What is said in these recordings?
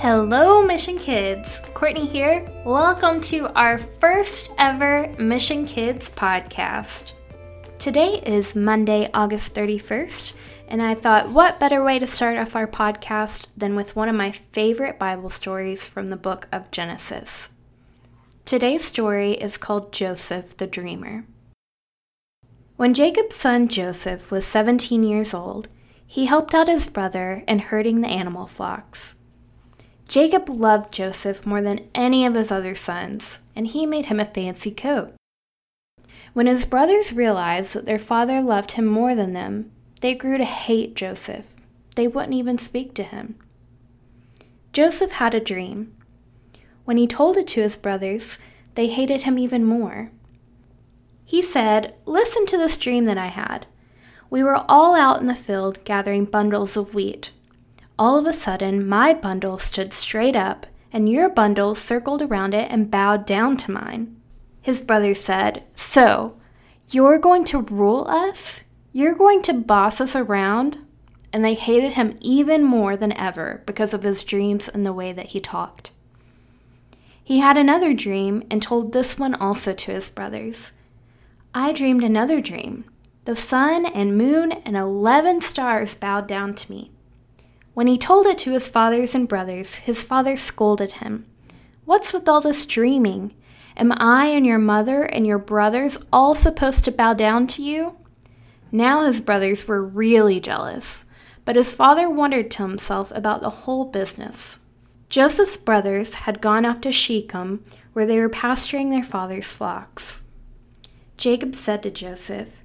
Hello, Mission Kids! Courtney here. Welcome to our first ever Mission Kids podcast. Today is Monday, August 31st, and I thought what better way to start off our podcast than with one of my favorite Bible stories from the book of Genesis. Today's story is called Joseph the Dreamer. When Jacob's son Joseph was 17 years old, he helped out his brother in herding the animal flocks. Jacob loved Joseph more than any of his other sons, and he made him a fancy coat. When his brothers realized that their father loved him more than them, they grew to hate Joseph. They wouldn't even speak to him. Joseph had a dream. When he told it to his brothers, they hated him even more. He said, Listen to this dream that I had. We were all out in the field gathering bundles of wheat. All of a sudden, my bundle stood straight up, and your bundle circled around it and bowed down to mine. His brother said, So, you're going to rule us? You're going to boss us around? And they hated him even more than ever because of his dreams and the way that he talked. He had another dream and told this one also to his brothers. I dreamed another dream. The sun and moon and eleven stars bowed down to me. When he told it to his fathers and brothers, his father scolded him. What's with all this dreaming? Am I and your mother and your brothers all supposed to bow down to you? Now his brothers were really jealous, but his father wondered to himself about the whole business. Joseph's brothers had gone off to Shechem, where they were pasturing their father's flocks. Jacob said to Joseph,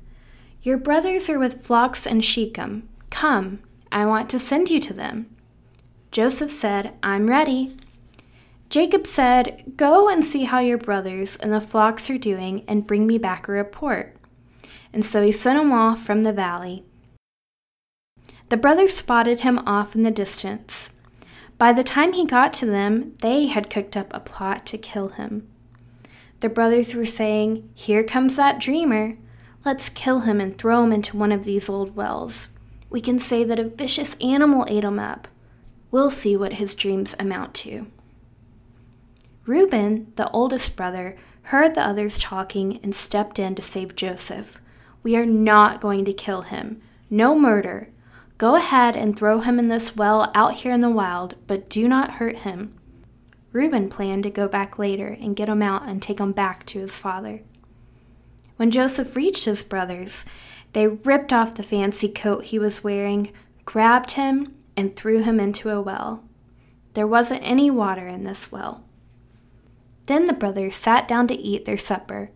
your brothers are with flocks in Shechem. Come, I want to send you to them. Joseph said, I'm ready. Jacob said, Go and see how your brothers and the flocks are doing, and bring me back a report. And so he sent him off from the valley. The brothers spotted him off in the distance. By the time he got to them, they had cooked up a plot to kill him. The brothers were saying, Here comes that dreamer. Let's kill him and throw him into one of these old wells. We can say that a vicious animal ate him up. We'll see what his dreams amount to. Reuben, the oldest brother, heard the others talking and stepped in to save Joseph. We are not going to kill him. No murder. Go ahead and throw him in this well out here in the wild, but do not hurt him. Reuben planned to go back later and get him out and take him back to his father. When Joseph reached his brothers, they ripped off the fancy coat he was wearing, grabbed him, and threw him into a well. There wasn't any water in this well. Then the brothers sat down to eat their supper.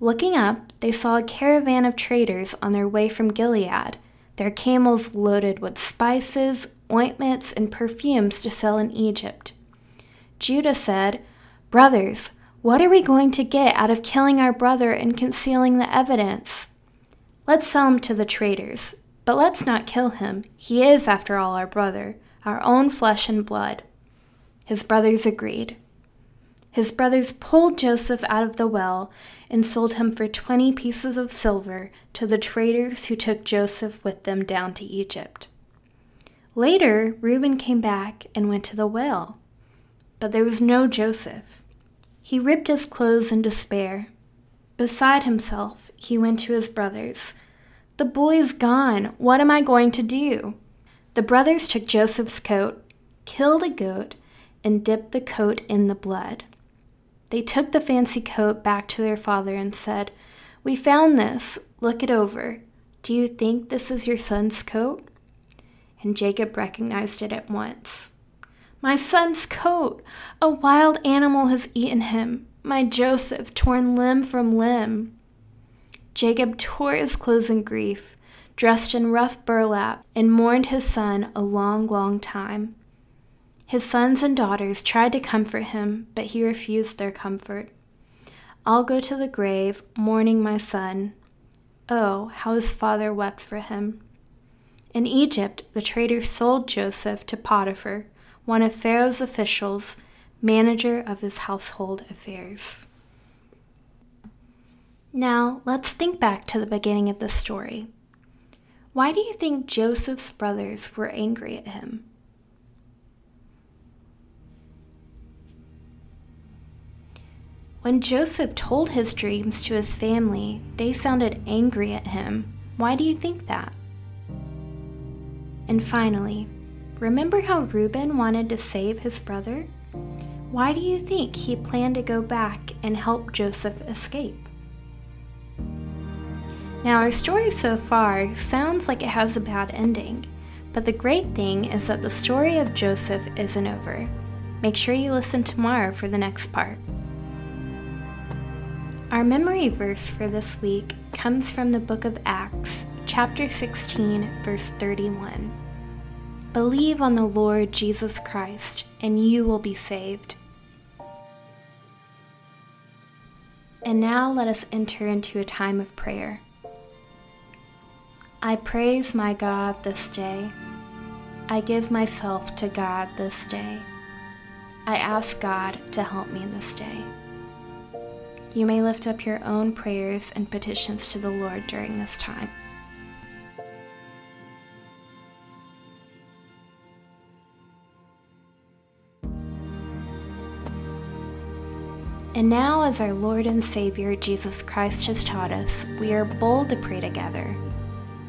Looking up, they saw a caravan of traders on their way from Gilead, their camels loaded with spices, ointments, and perfumes to sell in Egypt. Judah said, Brothers, what are we going to get out of killing our brother and concealing the evidence? Let's sell him to the traders, but let's not kill him. He is, after all, our brother, our own flesh and blood. His brothers agreed. His brothers pulled Joseph out of the well and sold him for twenty pieces of silver to the traders who took Joseph with them down to Egypt. Later, Reuben came back and went to the well, but there was no Joseph. He ripped his clothes in despair. Beside himself, he went to his brothers. The boy's gone. What am I going to do? The brothers took Joseph's coat, killed a goat, and dipped the coat in the blood. They took the fancy coat back to their father and said, We found this. Look it over. Do you think this is your son's coat? And Jacob recognized it at once. My son's coat! A wild animal has eaten him. My Joseph, torn limb from limb. Jacob tore his clothes in grief, dressed in rough burlap, and mourned his son a long, long time. His sons and daughters tried to comfort him, but he refused their comfort. I'll go to the grave, mourning my son. Oh, how his father wept for him. In Egypt, the traders sold Joseph to Potiphar, one of Pharaoh's officials, manager of his household affairs. Now, let's think back to the beginning of the story. Why do you think Joseph's brothers were angry at him? When Joseph told his dreams to his family, they sounded angry at him. Why do you think that? And finally, remember how Reuben wanted to save his brother? Why do you think he planned to go back and help Joseph escape? Now, our story so far sounds like it has a bad ending, but the great thing is that the story of Joseph isn't over. Make sure you listen tomorrow for the next part. Our memory verse for this week comes from the book of Acts, chapter 16, verse 31. Believe on the Lord Jesus Christ, and you will be saved. And now let us enter into a time of prayer. I praise my God this day. I give myself to God this day. I ask God to help me this day you may lift up your own prayers and petitions to the Lord during this time. And now, as our Lord and Savior Jesus Christ has taught us, we are bold to pray together.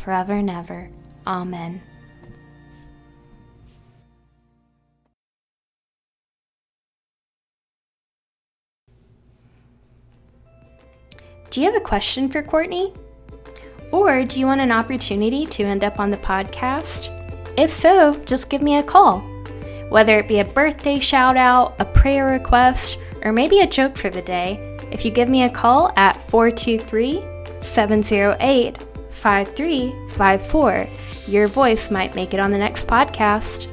forever and ever. Amen. Do you have a question for Courtney? Or do you want an opportunity to end up on the podcast? If so, just give me a call. Whether it be a birthday shout out, a prayer request, or maybe a joke for the day, if you give me a call at 423 708 5354, your voice might make it on the next podcast.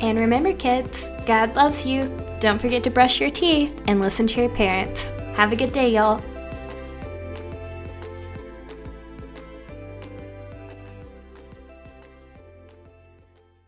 And remember, kids, God loves you. Don't forget to brush your teeth and listen to your parents. Have a good day, y'all.